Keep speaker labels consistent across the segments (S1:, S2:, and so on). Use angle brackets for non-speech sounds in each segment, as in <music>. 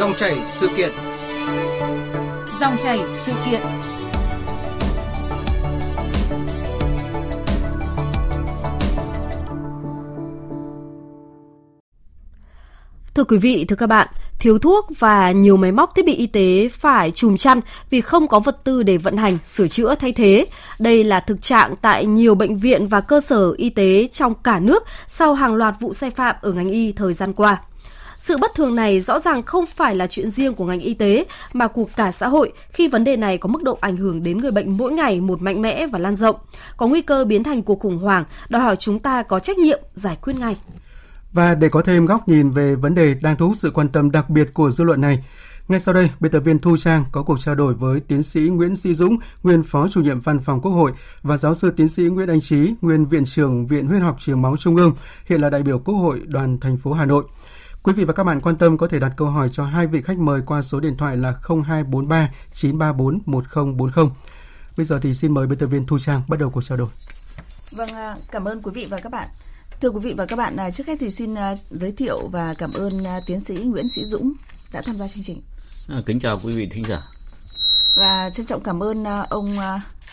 S1: Dòng chảy sự kiện.
S2: Dòng chảy sự kiện. Thưa quý vị, thưa các bạn, thiếu thuốc và nhiều máy móc thiết bị y tế phải chùm chăn vì không có vật tư để vận hành, sửa chữa thay thế. Đây là thực trạng tại nhiều bệnh viện và cơ sở y tế trong cả nước sau hàng loạt vụ sai phạm ở ngành y thời gian qua. Sự bất thường này rõ ràng không phải là chuyện riêng của ngành y tế mà của cả xã hội khi vấn đề này có mức độ ảnh hưởng đến người bệnh mỗi ngày một mạnh mẽ và lan rộng, có nguy cơ biến thành cuộc khủng hoảng, đòi hỏi chúng ta có trách nhiệm giải quyết ngay.
S3: Và để có thêm góc nhìn về vấn đề đang thu hút sự quan tâm đặc biệt của dư luận này, ngay sau đây, biên tập viên Thu Trang có cuộc trao đổi với tiến sĩ Nguyễn Sĩ Dũng, nguyên phó chủ nhiệm văn phòng Quốc hội và giáo sư tiến sĩ Nguyễn Anh Trí, nguyên viện trưởng Viện Huyết học Truyền máu Trung ương, hiện là đại biểu Quốc hội đoàn thành phố Hà Nội. Quý vị và các bạn quan tâm có thể đặt câu hỏi cho hai vị khách mời qua số điện thoại là 0243 934 1040. Bây giờ thì xin mời biên tập viên Thu Trang bắt đầu cuộc trao đổi.
S2: Vâng, à, cảm ơn quý vị và các bạn. Thưa quý vị và các bạn, à, trước hết thì xin à, giới thiệu và cảm ơn tiến sĩ Nguyễn Sĩ Dũng đã tham gia chương trình.
S4: À, kính chào quý vị thính giả.
S2: Và trân trọng cảm ơn ông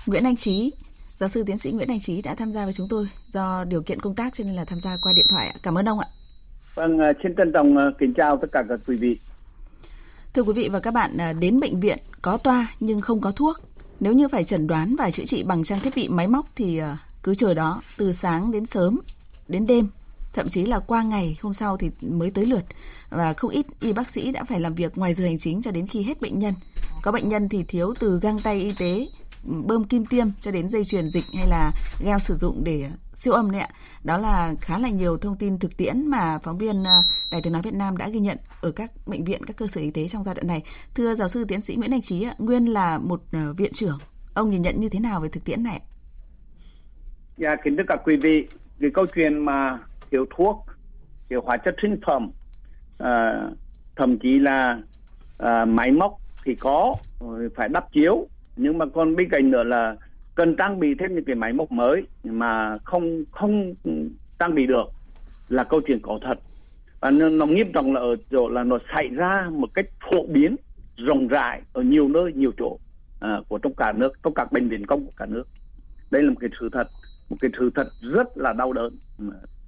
S2: Nguyễn Anh Trí, giáo sư tiến sĩ Nguyễn Anh Trí đã tham gia với chúng tôi do điều kiện công tác cho nên là tham gia qua điện thoại. Cảm ơn ông ạ.
S5: Vâng, ờ, xin trân trọng ờ, kính chào tất cả các quý vị.
S2: Thưa quý vị và các bạn, ờ, đến bệnh viện có toa nhưng không có thuốc. Nếu như phải chẩn đoán và chữa trị bằng trang thiết bị máy móc thì cứ chờ đó từ sáng đến sớm, đến đêm, thậm chí là qua ngày hôm sau thì mới tới lượt. Và không ít y bác sĩ đã phải làm việc ngoài giờ hành chính cho đến khi hết bệnh nhân. Có bệnh nhân thì thiếu từ găng tay y tế bơm kim tiêm cho đến dây chuyền dịch hay là gel sử dụng để siêu âm đấy ạ. Đó là khá là nhiều thông tin thực tiễn mà phóng viên ờ, Đài Tiếng nói Việt Nam đã ghi nhận ở các bệnh viện, các cơ sở y tế trong giai đoạn này. Thưa giáo sư tiến sĩ Nguyễn Anh Trí, nguyên là một ờ, viện trưởng, ông nhìn nhận như thế nào về thực tiễn này?
S5: Dạ, kính thưa các quý vị, cái câu chuyện mà thiếu thuốc, thiếu hóa chất sinh phẩm, à, thậm chí là à, máy móc thì có phải đắp chiếu nhưng mà còn bên cạnh nữa là cần trang bị thêm những cái máy móc mới mà không không trang bị được là câu chuyện có thật. Và nó, nó nghiêm trọng là ở chỗ là nó xảy ra một cách phổ biến rộng rãi ở nhiều nơi nhiều chỗ à, của trong cả nước trong các bệnh viện công của cả nước. Đây là một cái sự thật một cái sự thật rất là đau đớn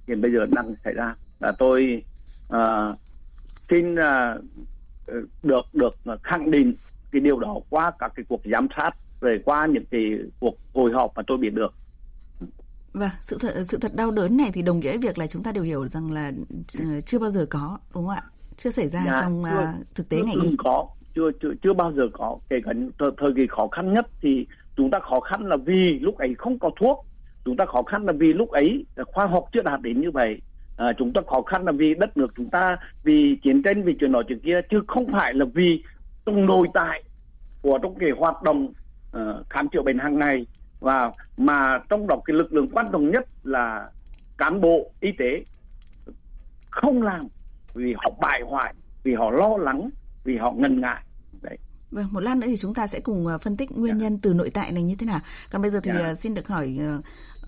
S5: hiện bây giờ đang xảy ra. Và tôi à, xin à, được được khẳng định cái điều đó qua các cái cuộc giám sát rồi qua những cái cuộc hội họp mà tôi biết được
S2: Vâng, sự thật, sự thật đau đớn này thì đồng nghĩa với việc là chúng ta đều hiểu rằng là chưa bao giờ có, đúng không ạ? Chưa xảy ra dạ, trong chưa, uh, thực tế
S5: chưa,
S2: ngành y.
S5: có, chưa chưa chưa bao giờ có. Kể cả thời, thời kỳ khó khăn nhất thì chúng ta khó khăn là vì lúc ấy không có thuốc. Chúng ta khó khăn là vì lúc ấy khoa học chưa đạt đến như vậy. À, chúng ta khó khăn là vì đất nước chúng ta, vì chiến tranh, vì chuyện nọ chuyện kia, chứ không phải là vì nội tại của trong cái hoạt động uh, khám chữa bệnh hàng ngày và mà trong đó cái lực lượng quan trọng nhất là cán bộ y tế không làm vì họ bại hoại vì họ lo lắng vì họ ngần ngại đấy
S2: Vâng, một lát nữa thì chúng ta sẽ cùng ờ, phân tích nguyên nhân từ nội tại này như thế nào. Còn bây giờ thì yeah. Ờ, xin được hỏi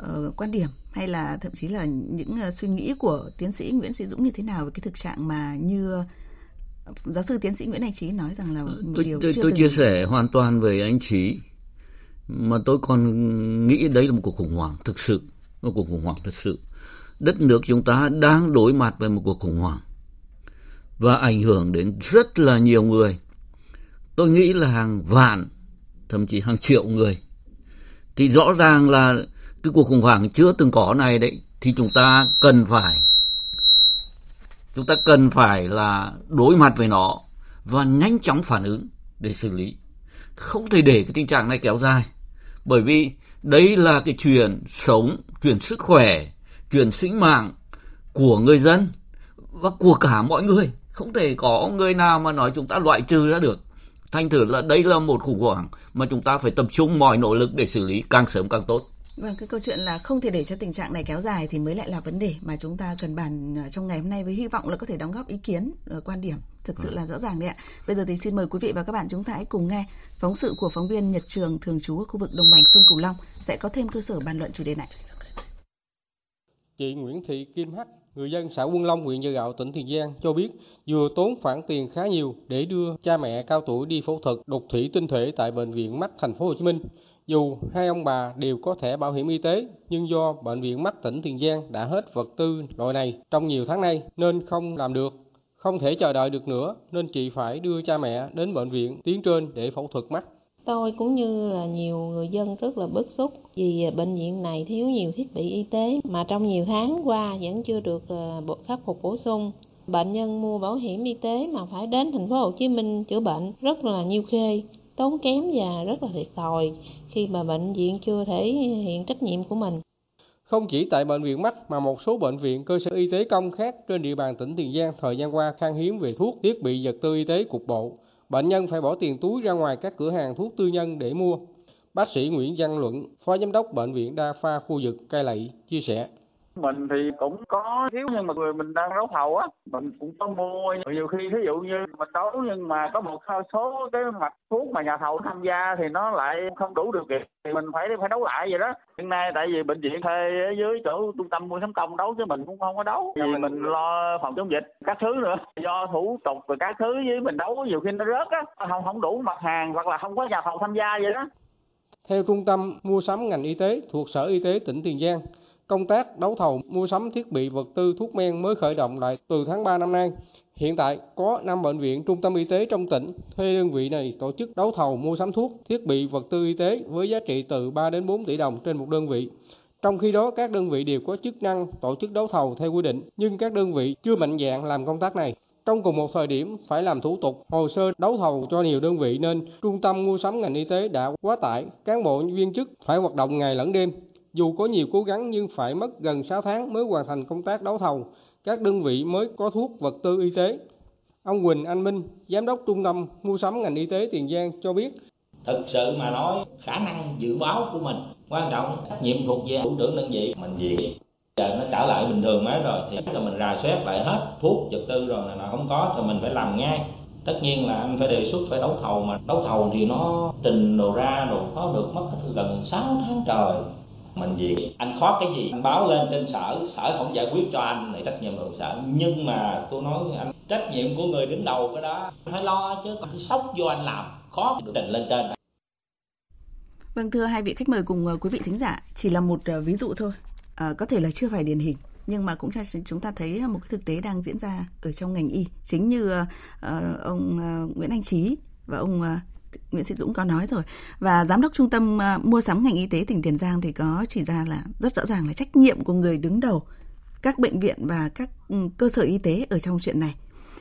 S2: uh, quan điểm hay là thậm chí là những uh, suy nghĩ của tiến sĩ Nguyễn Sĩ Dũng như thế nào về cái thực trạng mà như giáo sư tiến sĩ Nguyễn Anh Trí nói rằng là một
S4: tôi,
S2: điều
S4: tôi,
S2: chưa
S4: tôi
S2: từng...
S4: chia sẻ hoàn toàn với anh Trí mà tôi còn nghĩ đấy là một cuộc khủng hoảng thực sự một cuộc khủng hoảng thực sự. Đất nước chúng ta đang đối mặt với một cuộc khủng hoảng và ảnh hưởng đến rất là nhiều người. Tôi nghĩ là hàng vạn thậm chí hàng triệu người. Thì rõ ràng là cái cuộc khủng hoảng chưa từng có này đấy thì chúng ta cần phải chúng ta cần phải là đối mặt với nó và nhanh chóng phản ứng để xử lý. Không thể để cái tình trạng này kéo dài, bởi vì đây là cái chuyện sống, chuyện sức khỏe, chuyện sinh mạng của người dân và của cả mọi người. Không thể có người nào mà nói chúng ta loại trừ ra được. Thành thử là đây là một khủng hoảng mà chúng ta phải tập trung mọi nỗ lực để xử lý càng sớm càng tốt.
S2: Vâng, cái câu chuyện là không thể để cho tình trạng này kéo dài thì mới lại là vấn đề mà chúng ta cần bàn ờ, trong ngày hôm nay với hy vọng là có thể đóng góp ý kiến, ờ, quan điểm thực sự là rõ ràng đấy ạ. Bây giờ thì xin mời quý vị và các bạn chúng ta hãy cùng nghe phóng sự của phóng viên Nhật Trường thường trú ở khu vực đồng bằng sông Cửu Long sẽ có thêm cơ sở bàn luận chủ đề này.
S6: Chị Nguyễn Thị Kim Hắc,
S1: Người dân xã Quân Long, huyện Chợ Gạo, tỉnh Tiền Giang cho biết vừa tốn khoản tiền khá nhiều để đưa cha mẹ cao tuổi đi phẫu thuật đục thủy tinh thể tại bệnh viện mắt thành phố Hồ Chí Minh. Dù hai ông bà đều có thẻ bảo hiểm y tế, nhưng do bệnh viện mắt tỉnh Tiền Giang đã hết vật tư loại này trong nhiều tháng nay nên không làm được. Không thể chờ đợi được nữa nên chị phải đưa cha mẹ đến bệnh viện tuyến trên để phẫu thuật mắt.
S6: Tôi cũng như là nhiều người dân rất là bức xúc vì bệnh viện này thiếu nhiều thiết bị y tế mà trong nhiều tháng qua vẫn chưa được ờ, khắc phục bổ sung. Bệnh nhân mua bảo hiểm y tế mà phải đến thành phố Hồ Chí Minh chữa bệnh rất là nhiêu khê, tốn kém và rất là thiệt thòi khi mà bệnh viện chưa thể hiện trách nhiệm của mình.
S1: Không chỉ tại bệnh viện mắt mà một số bệnh viện cơ sở y tế công khác trên địa bàn tỉnh Tiền Giang thời gian qua khan hiếm về thuốc, thiết bị vật tư y tế cục bộ. Bệnh nhân phải bỏ tiền túi ra ngoài các cửa hàng thuốc tư nhân để mua. Bác sĩ Nguyễn Văn Luận, Phó Giám đốc Bệnh viện Đa khoa khu vực Cai Lậy, chia sẻ
S7: mình thì cũng có thiếu nhưng mà người mình đang đấu thầu á mình cũng có mua. Nhiều khi ví dụ như mình đấu nhưng mà có một số cái mặt thuốc mà nhà thầu tham gia thì nó lại không đủ điều kiện thì mình phải phải đấu lại vậy đó. Hiện nay tại vì bệnh viện thuê dưới chỗ trung tâm mua sắm công đấu chứ mình cũng không có đấu. Vì mình lo phòng chống dịch các thứ nữa. Do thủ tục và các thứ với mình đấu nhiều khi nó rớt á không không đủ mặt hàng hoặc là không có nhà thầu tham gia vậy đó.
S1: Theo trung tâm mua sắm ngành y tế thuộc sở y tế tỉnh tiền giang Công tác đấu thầu mua sắm thiết bị vật tư thuốc men mới khởi động lại từ tháng 3 năm nay. Hiện tại có 5 bệnh viện trung tâm y tế trong tỉnh thuê đơn vị này tổ chức đấu thầu mua sắm thuốc, thiết bị vật tư y tế với giá trị từ 3 đến 4 tỷ đồng trên một đơn vị. Trong khi đó các đơn vị đều có chức năng tổ chức đấu thầu theo quy định, nhưng các đơn vị chưa mạnh dạng làm công tác này. Trong cùng một thời điểm phải làm thủ tục hồ sơ đấu thầu cho nhiều đơn vị nên trung tâm mua sắm ngành y tế đã quá tải, cán bộ viên chức phải hoạt động ngày lẫn đêm, dù có nhiều cố gắng nhưng phải mất gần 6 tháng mới hoàn thành công tác đấu thầu, các đơn vị mới có thuốc vật tư y tế. Ông Quỳnh Anh Minh, Giám đốc Trung tâm Mua sắm ngành y tế Tiền Giang cho biết.
S8: Thực sự mà nói khả năng dự báo của mình quan trọng trách nhiệm thuộc về thủ trưởng đơn vị mình gì giờ nó trở lại bình thường mới rồi thì là mình rà soát lại hết thuốc vật tư rồi là không có thì mình phải làm ngay tất nhiên là anh phải đề xuất phải đấu thầu mà đấu thầu thì nó trình đồ ra rồi có được mất gần 6 tháng trời mình gì anh khó cái gì anh báo lên trên sở sở không giải quyết cho anh thì trách nhiệm của sở. Nhưng mà tôi nói anh trách nhiệm của người đứng đầu cái đó phải lo chứ còn sốc vô anh làm khó được lên trên.
S2: Vâng thưa hai vị khách mời cùng ờ, quý vị thính giả, chỉ là một ờ, ví dụ thôi, à, có thể là chưa phải điển hình nhưng mà cũng cho chúng ta thấy một cái thực tế đang diễn ra ở trong ngành y. Chính như uh, ông uh, Nguyễn Anh Trí và ông uh, Nguyễn Sĩ Dũng có nói rồi và giám đốc trung tâm à, mua sắm ngành y tế tỉnh Tiền Giang thì có chỉ ra là rất rõ ràng là trách nhiệm của người đứng đầu các bệnh viện và các ừ, cơ sở y tế ở trong chuyện này.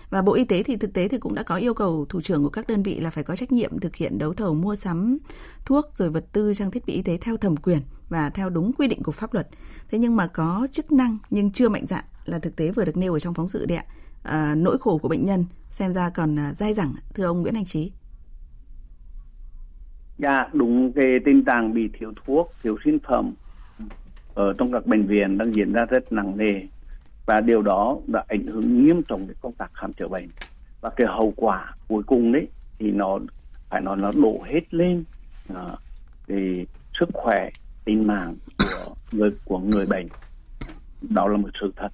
S2: Và Bộ Y tế thì thực tế thì cũng đã có yêu cầu thủ trưởng của các đơn vị là phải có trách nhiệm thực hiện đấu thầu mua sắm thuốc rồi vật tư trang thiết bị y tế theo thẩm quyền và theo đúng quy định của pháp luật. Thế nhưng mà có chức năng nhưng chưa mạnh dạn là thực tế vừa được nêu ở trong phóng sự đấy ạ. À, nỗi khổ của bệnh nhân xem ra còn à, dai dẳng thưa ông Nguyễn Anh Trí.
S5: Dạ, đúng cái tình trạng bị thiếu thuốc, thiếu sinh phẩm ở trong các bệnh viện đang diễn ra rất nặng nề. Và điều đó đã ảnh hưởng nghiêm trọng đến công tác khám chữa bệnh. Và cái hậu quả cuối cùng đấy thì nó phải nói nó đổ hết lên à, thì sức khỏe tính mạng của người của người bệnh. Đó là một sự thật.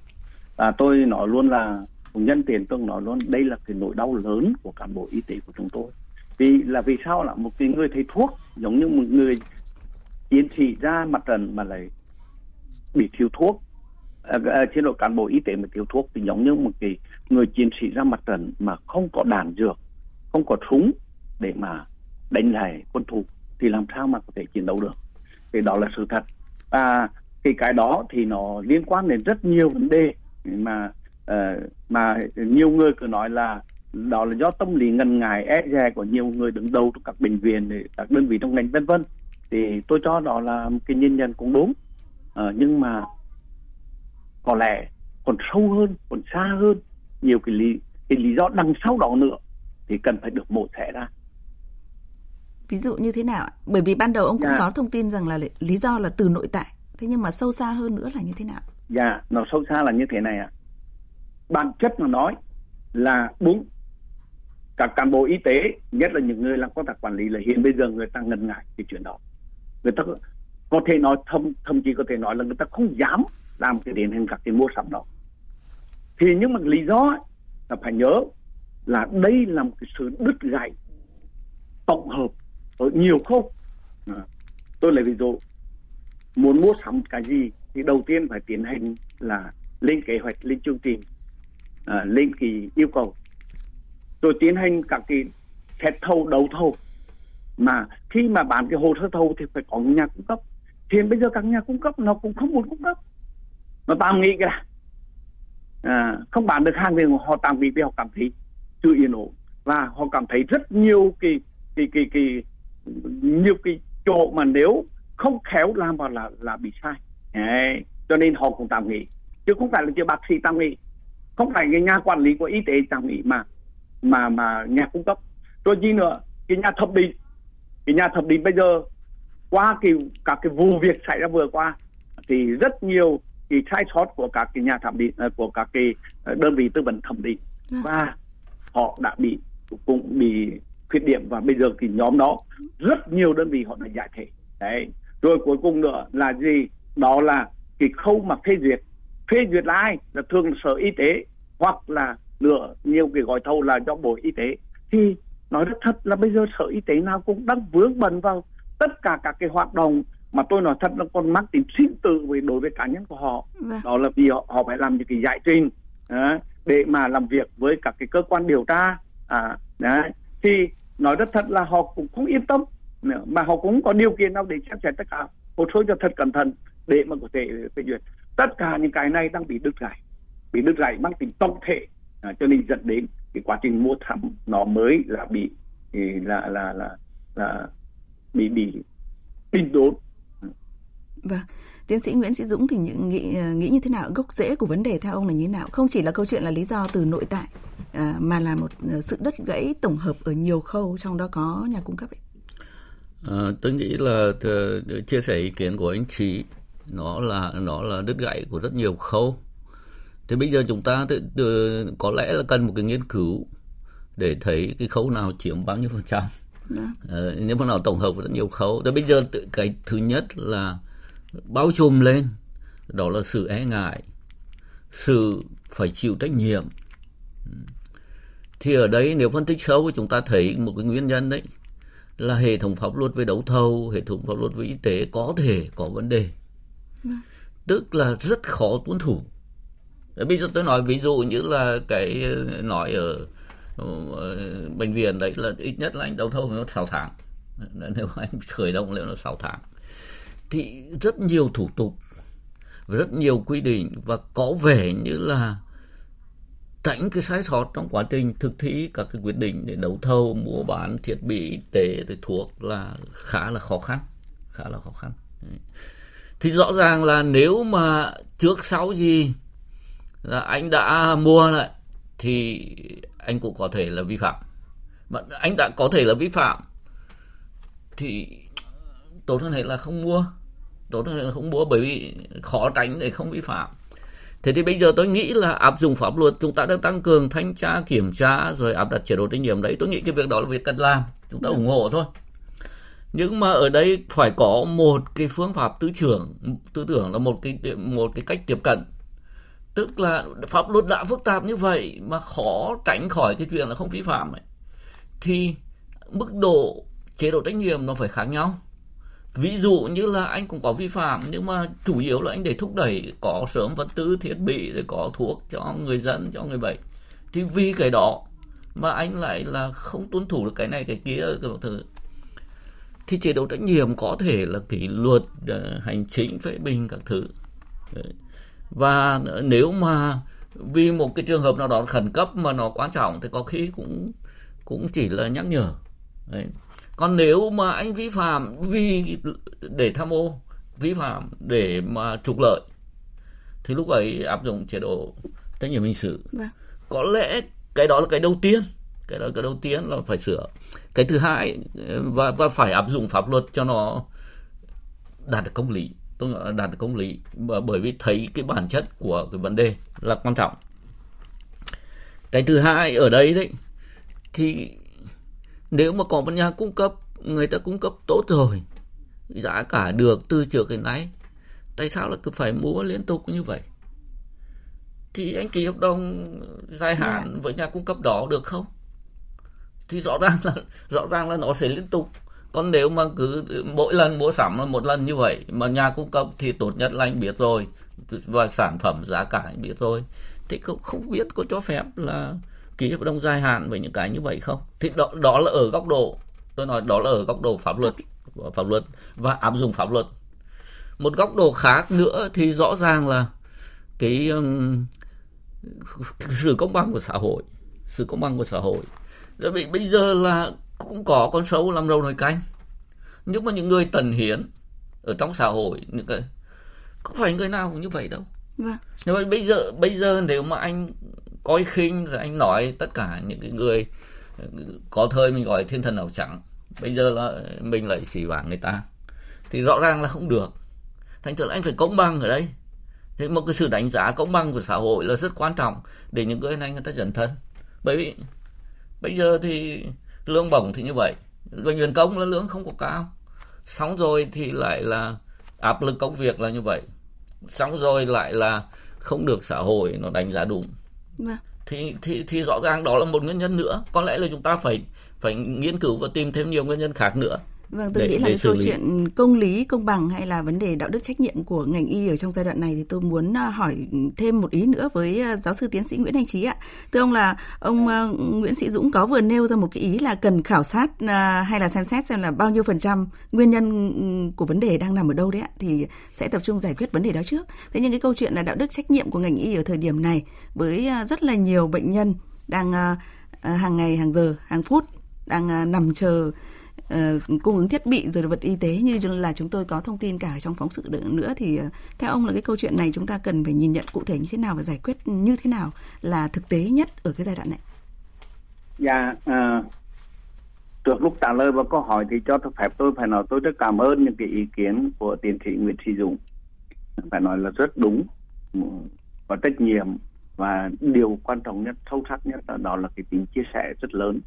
S5: Và tôi nói luôn là nhân tiền tôi nói luôn đây là cái nỗi đau lớn của cán bộ y tế của chúng tôi vì là vì sao là một cái người thầy thuốc giống như một người chiến sĩ ra mặt trận mà lại bị thiếu thuốc. À, à, chế độ cán bộ y tế mà thiếu thuốc thì giống như một cái người chiến sĩ ra mặt trận mà không có đạn dược không có súng để mà đánh lại quân thù thì làm sao mà có thể chiến đấu được? Thì đó là sự thật. Và cái cái đó thì nó liên quan đến rất nhiều vấn đề mà uh, mà nhiều người cứ nói là đó là do tâm lý ngần ngại e dè của nhiều người đứng đầu trong các bệnh viện các đơn vị trong ngành vân vân. Thì tôi cho đó là một cái nhìn nhận cũng đúng. À, nhưng mà có lẽ còn sâu hơn còn xa hơn nhiều cái lý cái lý do đằng sau đó nữa thì cần phải được mổ xẻ ra.
S2: Ví dụ như thế nào bởi vì ban đầu ông cũng dạ. có thông tin rằng là lý do là từ nội tại. Thế nhưng mà sâu xa hơn nữa là như thế nào?
S5: Dạ nó sâu xa là như thế này ạ. Bản chất mà nói là đúng các cán bộ y tế nhất là những người làm công tác quản lý là hiện bây giờ người ta ngần ngại cái chuyện đó. Người ta có thể nói thậm thậm chí có thể nói là người ta không dám làm cái điển hình các cái mua sắm đó. Thì nhưng mà lý do là phải nhớ là đây là một cái sự đứt gãy tổng hợp ở nhiều khâu. À, tôi lấy ví dụ muốn mua sắm cái gì thì đầu tiên phải tiến hành là lên kế hoạch lên chương trình à, lên kỳ yêu cầu rồi tiến hành các cái xét thầu đấu thầu. Mà khi mà bán cái hồ sơ thầu thì phải có nhà cung cấp. Thì bây giờ các nhà cung cấp nó cũng không muốn cung cấp. Mà tạm nghĩ là à, không bán được hàng thì họ tạm nghĩ vì họ cảm thấy chưa yên ổn. Và họ cảm thấy rất nhiều cái cái cái cái nhiều cái chỗ mà nếu không khéo làm vào là là bị sai. Đấy. cho nên họ cũng tạm nghỉ. Chứ không phải là chỉ bác sĩ tạm nghỉ. Không phải cái nhà quản lý của y tế tạm nghỉ mà mà mà nhà cung cấp rồi gì nữa cái nhà thẩm định cái nhà thẩm định bây giờ qua cái các cái vụ việc xảy ra vừa qua thì rất nhiều cái sai sót của các cái nhà thẩm định ờ, của các cái ờ, đơn vị tư vấn thẩm định.
S2: Vâng.
S5: và họ đã bị cũng bị khuyết điểm và bây giờ thì nhóm đó rất nhiều đơn vị họ đã giải thể. Đấy. Rồi cuối cùng nữa là gì? Đó là cái khâu mà phê duyệt. Phê duyệt là ai? Là thường là sở y tế hoặc là lựa nhiều cái gói thầu là do bộ y tế. Thì nói rất thật là bây giờ sở y tế nào cũng đang vướng bận vào tất cả các cái hoạt động mà tôi nói thật là còn mắc tính sinh tử với đối với cá nhân của họ.
S2: Vâng.
S5: đó là vì họ, họ phải làm những cái giải trình à, để mà làm việc với các cái cơ quan điều tra à, đấy. thì nói rất thật là họ cũng không yên tâm mà họ cũng có điều kiện nào để xem xét tất cả. Hồ sơ cho thật cẩn thận để mà có thể phê duyệt. Tất cả những cái này đang bị đứt gãy bị đứt gãy mang tính tổng thể à, cho nên dẫn đến cái quá trình mua sắm nó mới là bị là là là là bị bị đình đốn
S2: Vâng. Tiến sĩ Nguyễn Sĩ Dũng thì những nghĩ ờ, nghĩ như thế nào gốc rễ của vấn đề theo ông là như thế nào? Không chỉ là câu chuyện là lý do từ nội tại à, mà là một ờ, sự đứt gãy tổng hợp ở nhiều khâu trong đó có nhà cung cấp ấy.
S4: À, tôi nghĩ là ờ, chia sẻ ý kiến của anh chị nó là nó là đứt gãy của rất nhiều khâu. Thế bây giờ chúng ta tự, tự, có lẽ là cần một cái nghiên cứu để thấy cái khâu nào chiếm bao nhiêu phần trăm.
S2: Vâng.
S4: Ờ, nếu phần nào tổng hợp rất nhiều khâu. Thế bây giờ tự- cái thứ nhất là bao trùm lên đó là sự e ngại, sự phải chịu trách nhiệm. Thì ở đấy nếu phân tích sâu thì chúng ta thấy một cái nguyên nhân đấy là hệ thống pháp luật về đấu thầu, hệ thống pháp luật về y tế có thể có vấn đề. Tức là rất khó tuân thủ ví Bây giờ tôi nói ví dụ như là cái ờ, nói ở ờ, bệnh viện đấy là ít nhất là anh đấu thầu phải mất 6 tháng. Nếu anh <laughs> khởi động liệu là 6 tháng. Thì rất nhiều thủ tục, rất nhiều quy định và có vẻ như là tránh cái sai sót trong quá trình thực thi các cái quyết định để đấu thầu mua bán thiết bị y tế rồi thuốc là khá là khó khăn, khá là khó khăn thì rõ ràng là nếu mà trước sau gì là anh đã mua lại thì anh cũng có thể là vi phạm. Mà anh đã có thể là vi phạm thì tốt hơn là không mua. Tốt hơn là không mua bởi vì khó tránh để không vi phạm. Thế thì bây giờ tôi nghĩ là áp dụng pháp luật chúng ta đã tăng cường thanh tra kiểm tra rồi áp đặt chế độ trách nhiệm. Đấy tôi nghĩ cái việc đó là việc cần làm. Chúng ta ủng hộ thôi. Nhưng mà ở đây phải có một cái phương pháp tư trưởng tư tưởng là một cái một cái cách tiếp cận tức là pháp luật đã phức tạp như vậy mà khó tránh khỏi cái chuyện là không vi phạm ấy, thì mức độ chế độ trách nhiệm nó phải khác nhau. Ví dụ như là anh cũng có vi phạm, nhưng mà chủ yếu là anh để thúc đẩy, có sớm vật tư, thiết bị để có thuốc cho người dân, cho người bệnh. Thì vì cái đó mà anh lại là không tuân thủ được cái này, cái kia, cái thứ. Thì chế độ trách nhiệm có thể là kỷ luật ờ, hành chính, phê bình các thứ. Đấy và nếu mà vì một cái trường hợp nào đó khẩn cấp mà nó quan trọng thì có khi cũng cũng chỉ là nhắc nhở Đấy. còn nếu mà anh vi phạm vì để tham ô vi phạm để mà trục lợi thì lúc ấy áp dụng chế độ trách nhiệm hình sự
S2: Vâng.
S4: có lẽ cái đó là cái đầu tiên cái đó là cái đầu tiên là phải sửa cái thứ hai và và phải áp dụng pháp luật cho nó đạt được công lý tôi gọi là đạt được công lý Bởi- vì thấy cái bản chất của cái vấn đề là quan trọng. Cái thứ hai ở đây đấy thì nếu mà có một nhà cung cấp người ta cung cấp tốt rồi giá cả được từ trước đến nay tại sao là cứ phải mua liên tục như vậy? Thì anh ký hợp đồng dài hạn yeah. với nhà cung cấp đó được không? Thì rõ ràng là rõ ràng là nó sẽ liên tục còn nếu mà cứ mỗi lần mua sắm là một lần như vậy mà nhà cung cấp thì tốt nhất là anh biết rồi và sản phẩm giá cả anh biết rồi. Thì cũng không biết có cho phép là ký hợp đồng dài hạn với những cái như vậy không? Thì đó đó là ở góc độ tôi nói đó là ở góc độ pháp luật pháp luật và áp dụng pháp luật. Một góc độ khác nữa thì rõ ràng là cái um, sự công bằng của xã hội sự công bằng của xã hội. Rồi bị bây giờ là cũng có con sâu làm rầu nồi canh. Nhưng mà những người tần hiến ở trong xã hội những cái không phải người nào cũng như vậy đâu. Vâng. nhưng mà bây giờ bây giờ nếu mà anh coi khinh rồi anh nói tất cả những cái người có thời mình gọi thiên thần áo trắng bây giờ là mình lại xỉ vả người ta thì rõ ràng là không được. Thành thử là anh phải công bằng ở đây. Thế một cái sự đánh giá công bằng của xã hội là rất quan trọng để những người này người ta dần thân. Bởi vì bây giờ thì lương bổng thì như vậy. Bệnh viện công là lương không có cao. Xong rồi thì lại là áp lực công việc là như vậy. Xong rồi lại là không được xã hội nó đánh giá đúng. Vâng. thì thì thì rõ ràng đó là một nguyên nhân nữa. Có lẽ là chúng ta phải phải nghiên cứu và tìm thêm nhiều nguyên nhân khác nữa
S2: Vâng, tôi để, nghĩ là cái câu lý. chuyện công lý, công bằng hay là vấn đề đạo đức trách nhiệm của ngành y ở trong giai đoạn này thì tôi muốn à, hỏi thêm một ý nữa với à, giáo sư tiến sĩ Nguyễn Anh Trí ạ. Thưa ông là ông à, Nguyễn Sĩ Dũng có vừa nêu ra một cái ý là cần khảo sát hay là xem xét xem là bao nhiêu phần trăm nguyên nhân của vấn đề đang nằm ở đâu đấy ạ thì sẽ tập trung giải quyết vấn đề đó trước. Thế nhưng cái câu chuyện là đạo đức trách nhiệm của ngành y ở thời điểm này với rất là nhiều bệnh nhân đang hàng ngày, hàng giờ, hàng phút đang nằm chờ uh, cung ứng thiết bị rồi vật y tế như là chúng tôi có thông tin cả trong phóng sự nữa thì uh, theo ông là cái câu chuyện này chúng ta cần phải nhìn nhận cụ thể như thế nào và giải quyết như thế nào là thực tế nhất ở cái giai đoạn này?
S5: Dạ, uh, trước lúc trả lời vào câu hỏi thì cho phép tôi phải nói tôi rất cảm ơn những cái ý kiến của tiến sĩ Nguyễn Thị Dũng phải nói là rất đúng ừ, và trách nhiệm và điều quan trọng nhất sâu sắc nhất đó là cái tính chia sẻ rất lớn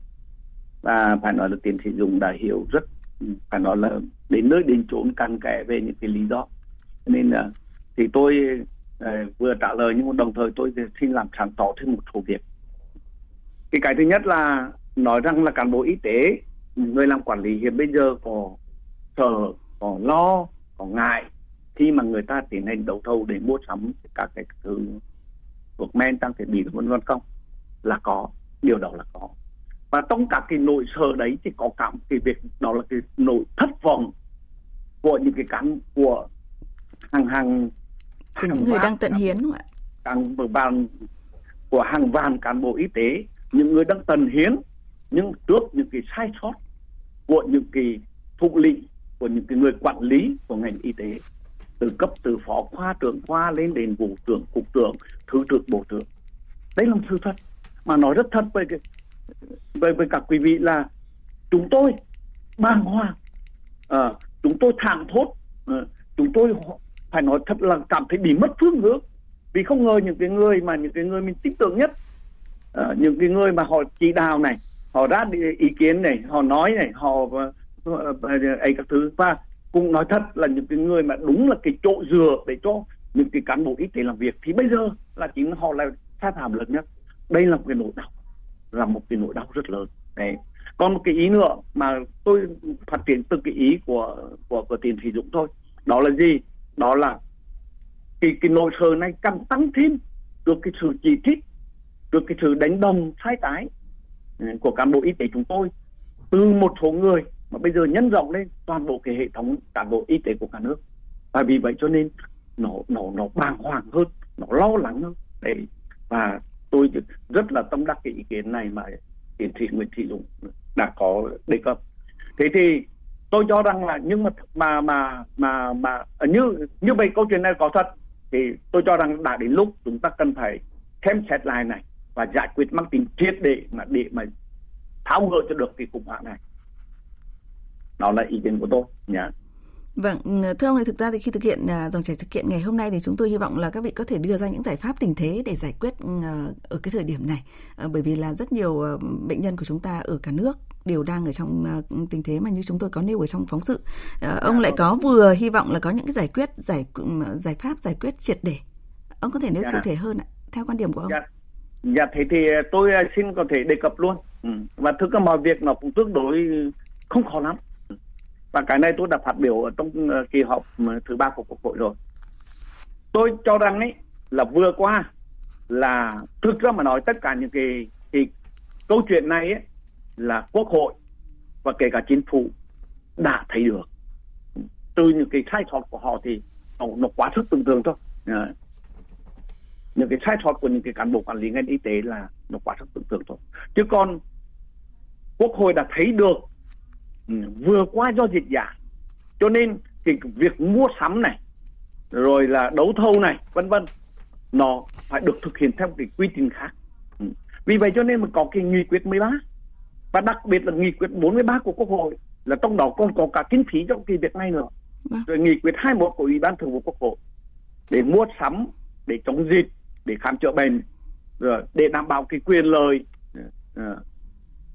S5: và phải nói là tiến sĩ Dũng đã hiểu rất, phải nói là đến nơi đến chốn căn kẽ về những cái lý do. Nên là thì tôi ờ, vừa trả lời nhưng đồng thời tôi xin làm sáng tỏ thêm một số việc. Cái cái thứ nhất là nói rằng là cán bộ y tế, người làm quản lý hiện bây giờ có sợ, có lo, có ngại khi mà người ta tiến hành đấu thầu để mua sắm các cái thứ thuốc men trang thiết bị vân vân không? Là có, điều đó là có và trong các cái nỗi sợ đấy thì có cả cái việc đó là cái nỗi thất vọng của những cái cán của hàng hàng
S2: của những người đang tận hiến không ạ?
S5: Vạn của hàng vạn cán bộ y tế, những người đang tận hiến nhưng trước những cái sai sót của những cái thụ lị của những cái người quản lý của ngành y tế từ cấp từ phó khoa trưởng khoa lên đến vụ trưởng cục trưởng thứ trưởng bộ trưởng đấy là một sự thật mà nói rất thật với cái với với các quý vị là chúng tôi bàng hoàng. À, chúng tôi thảng thốt. À, chúng tôi phải nói thật là cảm thấy bị mất phương hướng. Vì không ngờ những cái người mà những cái người mình tin tưởng nhất à, những cái người mà họ chỉ đạo này họ ra ý kiến này họ nói này họ ấy các thứ. Và cũng nói thật là những cái người mà đúng là cái chỗ dừa để cho những cái cán bộ y tế làm việc thì bây giờ là chính họ là sai phạm lớn nhất. Đây là một cái nỗi đau là một cái nỗi đau rất lớn. Đấy. Còn một cái ý nữa mà tôi phát triển từ cái ý của của của tiền sử dụng thôi. Đó là gì? Đó là cái cái nỗi sợ này càng tăng thêm được cái sự chỉ trích, được cái sự đánh đồng, sai trái ừ, của cán bộ y tế chúng tôi từ một số người mà bây giờ nhân rộng lên toàn bộ cái hệ thống cán bộ y tế của cả nước. Và vì vậy cho nên nó nó nó bàng hoàng hơn, nó lo lắng hơn. Đấy. Và tôi rất là tâm đắc cái ý kiến này mà tiến sĩ Nguyễn Thị Dũng đã có đề cập. Thế thì tôi cho rằng là nhưng mà mà mà mà mà à, như như vậy câu chuyện này có thật thì tôi cho rằng đã đến lúc chúng ta cần phải xem xét lại này và giải quyết mang tính triệt để mà để mà tháo gỡ cho được cái khủng hoảng này. Đó là ý kiến của tôi. Nhá yeah.
S2: Vâng, ừ, thưa ông thì thực ra thì khi thực hiện uh, dòng chảy sự kiện ngày hôm nay thì chúng tôi hy vọng là các vị có thể đưa ra những giải pháp tình thế để giải quyết uh, ở cái thời điểm này. Uh, bởi vì là rất nhiều uh, bệnh nhân của chúng ta ở cả nước đều đang ở trong tình thế mà như chúng tôi có nêu ở trong phóng sự. Uh, ông lại có vừa hy vọng là có những cái giải quyết giải giải pháp giải quyết triệt để. Ông có thể nêu cụ thể hơn ạ? theo quan điểm của ông
S5: dạ, dạ thế thì tôi xin có thể đề cập luôn ừ. và thực ra mọi việc nó cũng tương đối không khó lắm và cái này tôi đã phát biểu ở trong ờ, kỳ họp ờ, thứ ba của quốc hội rồi. Tôi cho rằng ấy là vừa qua là thực ra mà nói tất cả những cái, cái câu chuyện này ấy, là quốc hội và kể cả chính phủ đã thấy được. Từ những cái sai sót của họ thì nó, nó quá sức tưởng tượng thôi. À. những cái sai sót của những cái cán bộ quản lý ngành y tế là nó quá sức tưởng tượng thôi. Chứ còn quốc hội đã thấy được vừa qua do dịch giả cho nên cái việc mua sắm này rồi là đấu thầu này vân vân nó phải được thực hiện theo cái quy trình khác ừ. vì vậy cho nên mà có cái nghị quyết 13 và đặc biệt là nghị quyết 43 của quốc hội là trong đó còn có cả kinh phí cho cái việc này nữa vâng. rồi nghị quyết 21 của ủy ban thường vụ quốc hội để mua sắm để chống dịch để khám chữa bệnh rồi để đảm bảo cái quyền lợi uh,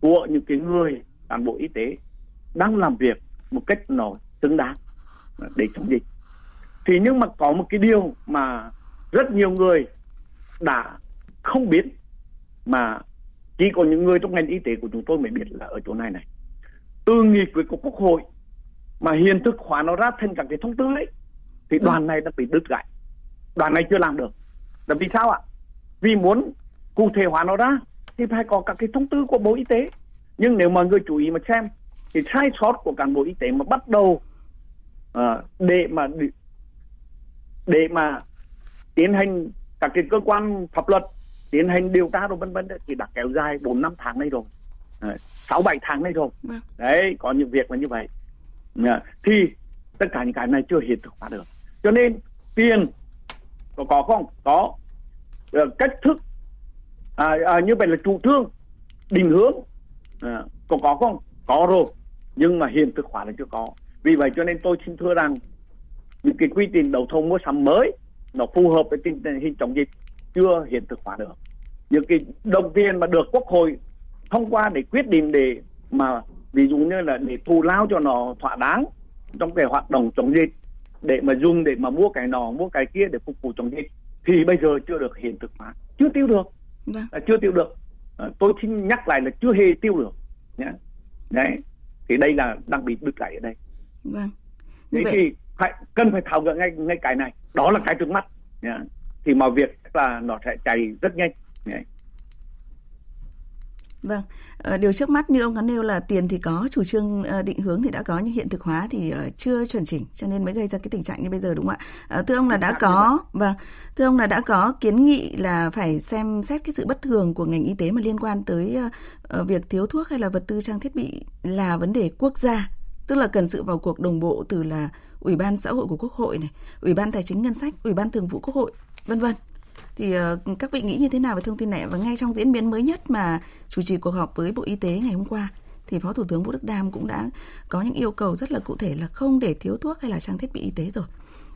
S5: của những cái người cán bộ y tế đang làm việc một cách nó xứng đáng để chống dịch. Thì nhưng mà có một cái điều mà rất nhiều người đã không biết mà chỉ có những người trong ngành y tế của chúng tôi mới biết là ở chỗ này này. Từ nghị quyết của quốc hội mà hiện thực hóa nó ra thành các cái thông tư ấy thì đoàn này đã bị đứt gãy. Đoàn này chưa làm được. Là vì sao ạ? Vì muốn cụ thể hóa nó ra thì phải có các cái thông tư của bộ y tế. Nhưng nếu mọi người chú ý mà xem thì sai sót của cán bộ y tế mà bắt đầu uh, để mà để mà tiến hành các cái cơ quan pháp luật tiến hành điều tra rồi vân vân thì đã kéo dài bốn năm tháng nay rồi. Sáu bảy tháng nay rồi. Vâng. đấy có những việc là như vậy. Thì tất cả những cái này chưa hiện thực hóa được. Cho nên tiền có có không? Có. Ờ, cách thức à, à, như vậy là chủ trương định hướng à, có có không? Có rồi nhưng mà hiện thực hóa là chưa có. Vì vậy cho nên tôi xin thưa rằng những cái quy trình đấu thầu mua sắm mới nó phù hợp với tình hình chống dịch chưa hiện thực hóa được. Những cái đồng tiền mà được quốc hội thông qua để quyết định để mà ví dụ như là để thù lao cho nó thỏa đáng trong cái hoạt động chống dịch để mà dùng để mà mua cái nọ mua cái kia để phục vụ chống dịch thì bây giờ chưa được hiện thực hóa. Chưa tiêu được. Vâng. à, chưa tiêu được. À, tôi xin nhắc lại là chưa hề tiêu được. Nhé đấy thì đây là đang bị đứt gãy ở đây
S2: vâng.
S5: thế vậy... thì phải cần phải thảo gỡ ngay ngay cái này đó là cái trước mắt nhé. thì mọi việc là nó sẽ chạy rất nhanh nhé.
S2: Vâng, ờ, điều trước mắt như ông có nêu là tiền thì có, chủ trương ờ, định hướng thì đã có nhưng hiện thực hóa thì ờ, chưa chuẩn chỉnh cho nên mới gây ra cái tình trạng như bây giờ đúng không ạ? Thưa ông là đã có vâng, thưa ông là đã có kiến nghị là phải xem xét cái sự bất thường của ngành y tế mà liên quan tới việc thiếu thuốc hay là vật tư trang thiết bị là vấn đề quốc gia, tức là cần sự vào cuộc đồng bộ từ là Ủy ban xã hội của Quốc hội này, Ủy ban tài chính ngân sách, Ủy ban thường vụ Quốc hội, vân vân thì uh, các vị nghĩ như thế nào về thông tin này và ngay trong diễn biến mới nhất mà chủ trì cuộc họp với Bộ Y tế ngày hôm qua thì Phó Thủ tướng Vũ Đức Đam cũng đã có những yêu cầu rất là cụ thể là không để thiếu thuốc hay là trang thiết bị y tế rồi.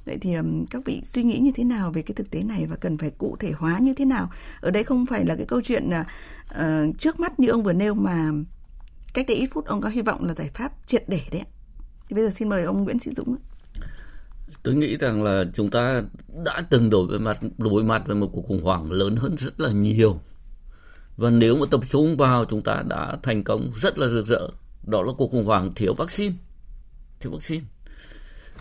S2: Vậy thì um, các vị suy nghĩ như thế nào về cái thực tế này và cần phải cụ thể hóa như thế nào? Ở đây không phải là cái câu chuyện uh, trước mắt như ông vừa nêu mà cách đây ít phút ông có hy vọng là giải pháp triệt để đấy. Thì bây giờ xin mời ông Nguyễn Sĩ Dũng
S4: tôi nghĩ rằng là chúng ta đã từng đối mặt đối mặt với một cuộc khủng hoảng lớn hơn rất là nhiều. Và nếu mà tập trung vào chúng ta đã thành công rất là rực rỡ, đó là cuộc khủng hoảng thiếu vaccine. Thiếu vaccine.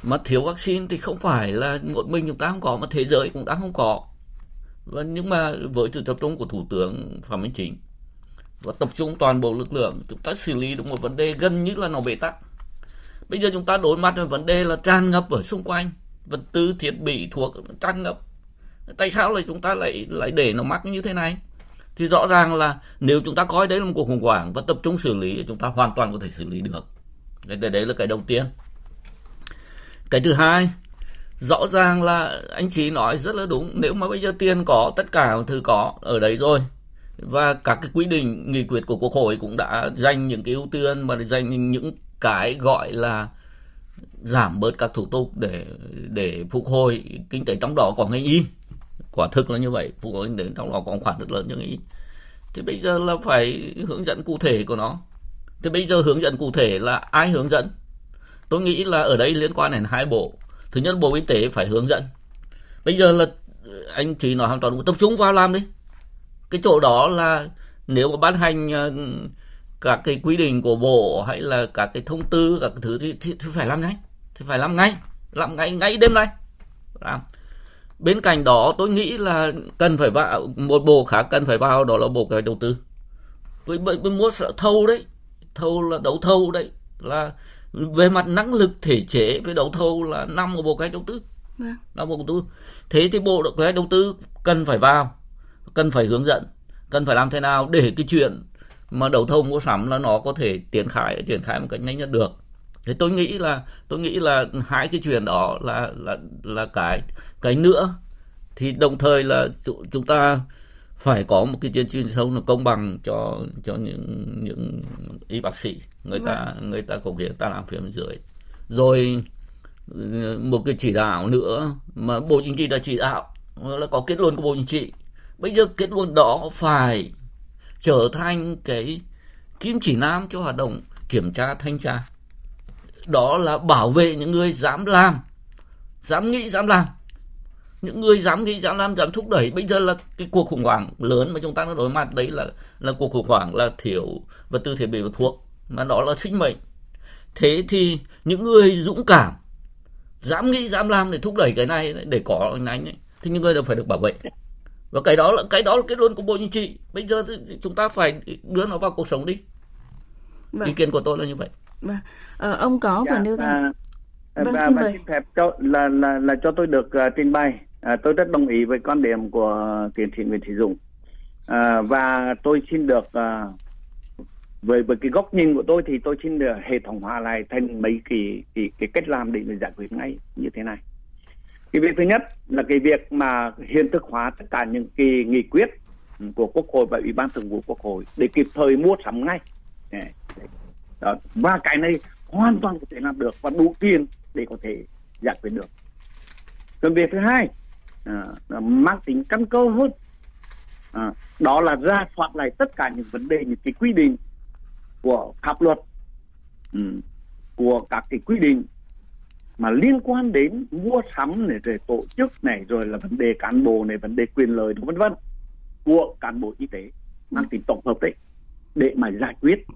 S4: Mà thiếu vaccine thì không phải là một mình chúng ta không có, mà thế giới cũng đã không có. Và nhưng mà với sự tập trung của thủ tướng phạm minh chính và tập trung toàn bộ lực lượng, chúng ta xử lý được một vấn đề gần như là nó bế tắc bây giờ chúng ta đối mặt với vấn đề là tràn ngập ở xung quanh. Vật tư thiết bị thuộc tràn ngập. Tại sao lại chúng ta lại lại để nó mắc như thế này? Thì rõ ràng là nếu chúng ta coi đấy là một cuộc khủng hoảng và tập trung xử lý chúng ta hoàn toàn có thể xử lý được. Đấy, đấy là cái đầu tiên. Cái thứ hai rõ ràng là anh chị nói rất là đúng. Nếu mà bây giờ tiền có tất cả thứ có ở đấy rồi và các cái quy định, nghị quyết của quốc hội cũng đã dành những cái ưu tiên mà dành những cái gọi là giảm bớt các thủ tục để để phục hồi kinh tế trong đó có ngành y. Quả thực là như vậy, phục hồi kinh tế trong đó có khoản rất lớn cho ngành y. Thì bây giờ là phải hướng dẫn cụ thể của nó. Thì bây giờ hướng dẫn cụ thể là ai hướng dẫn? Tôi nghĩ là ở đây liên quan đến hai bộ. Thứ nhất, bộ y tế phải hướng dẫn. Bây giờ là anh chị nói hoàn toàn tập trung vào làm đi cái chỗ đó là nếu mà ban hành ờ, các cái quy định của bộ hay là các cái thông tư các cái thứ thì, thì, thì phải làm ngay thì phải làm ngay làm ngay ngay đêm nay. Làm. Bên cạnh đó tôi nghĩ là cần phải vào một bộ khác cần phải vào đó là bộ kế hoạch đầu tư. Với với, với mua sợ thâu đấy thâu là đấu thâu đấy là về mặt năng lực thể chế với đấu thầu là nằm ở bộ kế hoạch đầu tư. Vâng. nằm bộ đầu tư. Thế thì bộ kế hoạch đầu tư cần phải vào cần phải hướng dẫn cần phải làm thế nào để cái chuyện mà đấu thầu mua sắm là nó có thể triển khai triển khai một cách nhanh nhất được. Thì tôi nghĩ là tôi nghĩ là hai cái chuyện đó là là là cái cái nữa. Thì đồng thời là chúng ta phải có một cái chương truyền thông là công bằng cho cho những những y bác sĩ. Người ta vâng. người ta cống hiến ta làm phía bên dưới. Rồi một cái chỉ đạo nữa mà bộ chính trị đã chỉ đạo là có kết luận của bộ chính trị bây giờ kết luận đó phải trở thành cái kim chỉ nam cho hoạt động kiểm tra thanh tra. Đó là bảo vệ những người dám làm, dám nghĩ, dám làm. Những người dám nghĩ, dám làm, dám thúc đẩy. Bây giờ là cái cuộc khủng hoảng lớn mà chúng ta đang đối mặt. Đấy là là cuộc khủng hoảng là thiếu vật tư, thiết bị và thuốc. Mà đó là sinh mệnh. Thế thì những người dũng cảm, dám nghĩ, dám làm để thúc đẩy cái này, để có cái này, thì những người đều phải được bảo vệ và cái đó là cái đó là cái luận của bộ chính trị. Bây giờ thì chúng ta phải đưa nó vào cuộc sống đi. Vâng. ý kiến của tôi là như vậy.
S2: Vâng. ờ, ông có dạ, vừa nêu ra à,
S5: vâng, và, xin và xin phép cho là là là cho tôi được uh, trình bày. À, tôi rất đồng ý với quan điểm của tiến sĩ Nguyễn Thị Dũng à, và tôi xin được uh, với với cái góc nhìn của tôi thì tôi xin được hệ thống hóa lại thành mấy cái cái, cái cách làm để giải quyết ngay như thế này cái việc thứ nhất là cái việc mà hiện thực hóa tất cả những cái nghị quyết của quốc hội và ủy ban thường vụ quốc hội để kịp thời mua sắm ngay. Đó. và cái này hoàn toàn có thể làm được và đủ tiền để có thể giải quyết được. Còn việc thứ hai à, là mang tính căn cơ hơn. À, đó là ra soát lại tất cả những vấn đề những cái quy định của pháp luật ừ, của các cái quy định mà liên quan đến mua sắm này rồi tổ chức này rồi là vấn đề cán bộ này vấn đề quyền lợi vân vân của cán bộ y tế mang tính tổng hợp đấy để mà giải quyết.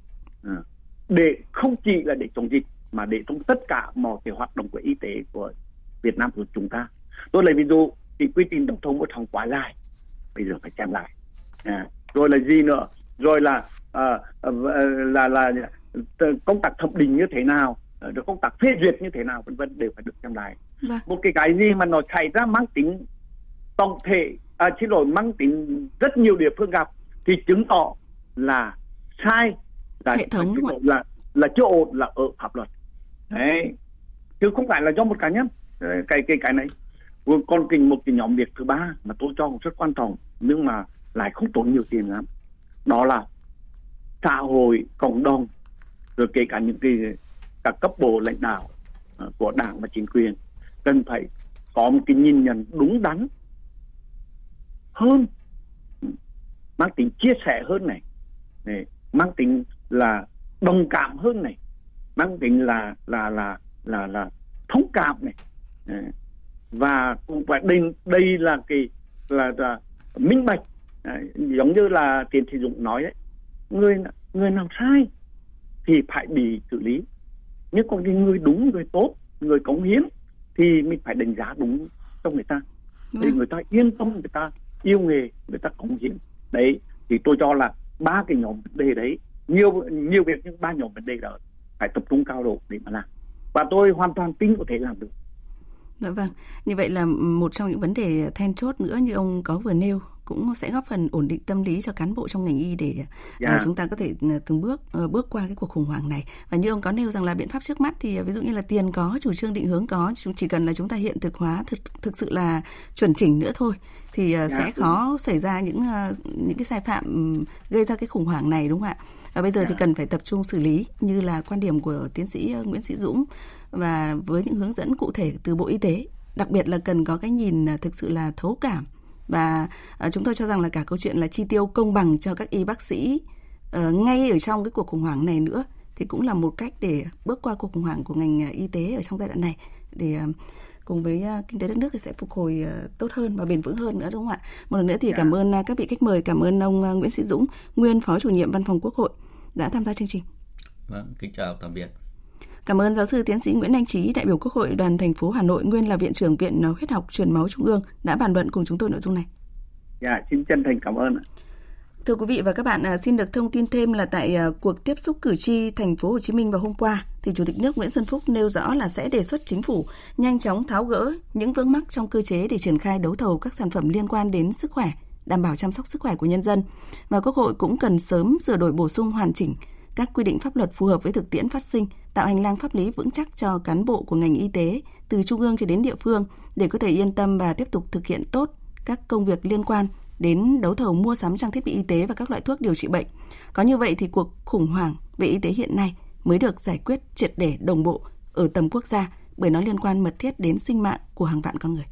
S5: À, để không chỉ là để chống dịch mà để trong tất cả mọi cái hoạt động của y tế của Việt Nam của chúng ta. Tôi lấy ví dụ thì quy trình tổng thống một thằng quá dài bây giờ phải xem lại. À, rồi là gì nữa? Rồi là à, là, là là công tác thẩm định như thế nào được công tác phê duyệt như thế nào vân vân đều phải được xem lại. Vâng. một cái cái gì mà nó xảy ra mang tính tổng thể à, xin lỗi mang tính rất nhiều địa phương gặp thì chứng tỏ là sai
S2: là hệ thống
S5: là, là là chưa ổn là ở pháp luật. Đấy. Chứ không phải là do một cá nhân. Cái cái cái này. Còn kinh một cái nhóm việc thứ ba mà tôi cho rất quan trọng nhưng mà lại không tốn nhiều tiền lắm. Đó là xã hội cộng đồng rồi kể cả những cái các cấp bộ lãnh đạo ờ, của đảng và chính quyền cần phải có một cái nhìn nhận đúng đắn hơn mang tính chia sẻ hơn này, này mang tính là đồng cảm hơn này mang tính là là là là là thông cảm này. Ờ, và cũng phải đây đây là cái là, là minh bạch giống như là tiền thị dụng nói đấy người người nào sai thì phải bị xử lý nhưng còn cái người đúng người tốt người cống hiến thì mình phải đánh giá đúng cho người ta. Để ừ. người ta yên tâm người ta yêu nghề người ta cống hiến. Đấy thì tôi cho là ba cái nhóm vấn đề đấy nhiều nhiều việc nhưng ba nhóm vấn đề đó phải tập trung cao độ để mà làm. Và tôi hoàn toàn tin có thể làm được
S2: Dạ vâng, như vậy là một trong những vấn đề then chốt nữa như ông có vừa nêu cũng sẽ góp phần ổn định tâm lý cho cán bộ trong ngành y để yeah. Dạ. uh, chúng ta có thể uh, từng bước uh, bước qua cái cuộc khủng hoảng này. Và như ông có nêu rằng là biện pháp trước mắt thì uh, ví dụ như là tiền có, chủ trương định hướng có, chúng chỉ cần là chúng ta hiện thực hóa thực thực sự là chuẩn chỉnh nữa thôi thì yeah. sẽ khó xảy ra những những cái sai phạm gây ra cái khủng hoảng này đúng không ạ? Và bây giờ yeah. thì cần phải tập trung xử lý như là quan điểm của tiến sĩ Nguyễn Sĩ Dũng và với những hướng dẫn cụ thể từ Bộ Y tế đặc biệt là cần có cái nhìn thực sự là thấu cảm và uh, chúng tôi cho rằng là cả câu chuyện là chi tiêu công bằng cho các y bác sĩ uh, ngay ở trong cái cuộc khủng hoảng này nữa thì cũng là một cách để bước qua cuộc khủng hoảng của ngành y tế ở trong giai đoạn này để cùng với kinh tế đất nước thì sẽ phục hồi tốt hơn và bền vững hơn nữa đúng không ạ? Một lần nữa thì cảm ơn các vị khách mời, cảm ơn ông Nguyễn Sĩ Dũng, nguyên phó chủ nhiệm Văn phòng Quốc hội đã tham gia chương trình.
S4: Vâng, kính chào tạm biệt.
S2: Cảm ơn giáo sư tiến sĩ Nguyễn Anh Trí, đại biểu Quốc hội đoàn thành phố Hà Nội, nguyên là viện trưởng Viện Huyết học Truyền máu Trung ương đã bàn luận cùng chúng tôi nội dung này.
S5: Dạ, xin chân thành cảm ơn.
S2: Thưa quý vị và các bạn, à, xin được thông tin thêm là tại à, cuộc tiếp xúc cử tri thành phố Hồ Chí Minh vào hôm qua, thì Chủ tịch nước Nguyễn Xuân Phúc nêu rõ là sẽ đề xuất chính phủ nhanh chóng tháo gỡ những vướng mắc trong cơ chế để triển khai đấu thầu các sản phẩm liên quan đến sức khỏe, đảm bảo chăm sóc sức khỏe của nhân dân. Và Quốc hội cũng cần sớm sửa đổi bổ sung hoàn chỉnh các quy định pháp luật phù hợp với thực tiễn phát sinh, tạo hành lang pháp lý vững chắc cho cán bộ của ngành y tế từ trung ương cho đến địa phương để có thể yên tâm và tiếp tục thực hiện tốt các công việc liên quan đến đấu thầu mua sắm trang thiết bị y tế và các loại thuốc điều trị bệnh. Có như vậy thì cuộc khủng hoảng về y tế hiện nay mới được giải quyết triệt để đồng bộ ở tầm quốc gia bởi nó liên quan mật thiết đến sinh mạng của hàng vạn con người.